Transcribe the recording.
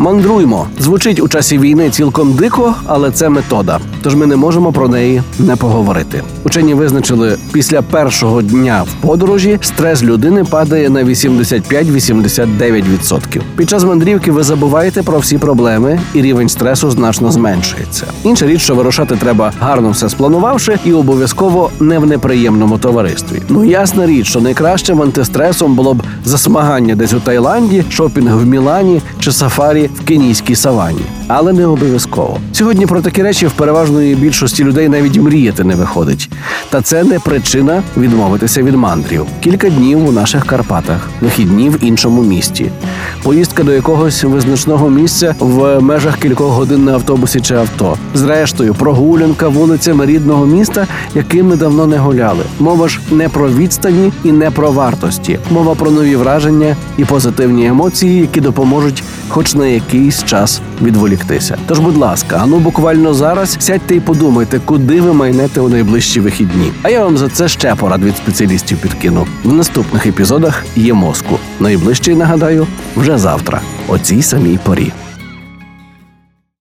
Мандруймо звучить у часі війни цілком дико, але це метода. Тож ми не можемо про неї не поговорити. Учені визначили, після першого дня в подорожі стрес людини падає на 85-89%. Під час мандрівки ви забуваєте про всі проблеми, і рівень стресу значно зменшується. Інша річ, що вирушати треба гарно все спланувавши, і обов'язково не в неприємному товаристві. Ну ясна річ, що найкращим антистресом було б засмагання десь у Таїланді, шопінг в Мілані чи сафарі в кенійській савані, але не обов'язково. Сьогодні про такі речі в переважної більшості людей навіть мріяти не виходить. Та це не причина відмовитися від мандрів. Кілька днів у наших Карпатах, вихідні в іншому місті, поїздка до якогось визначного місця в межах кількох годин на автобусі чи авто. Зрештою, прогулянка вулицями рідного міста, яким ми давно не гуляли. Мова ж не про відстані і не про вартості. Мова про нові враження і позитивні емоції, які допоможуть, хоч на якийсь час відволіктися. Тож, будь ласка, ану буквально зараз сядьте і подумайте, куди ви майнете у найближчі вихідні. А я вам за це ще порад від спеціалістів підкину. В наступних епізодах є мозку. Найближчий нагадаю вже завтра, о цій самій порі.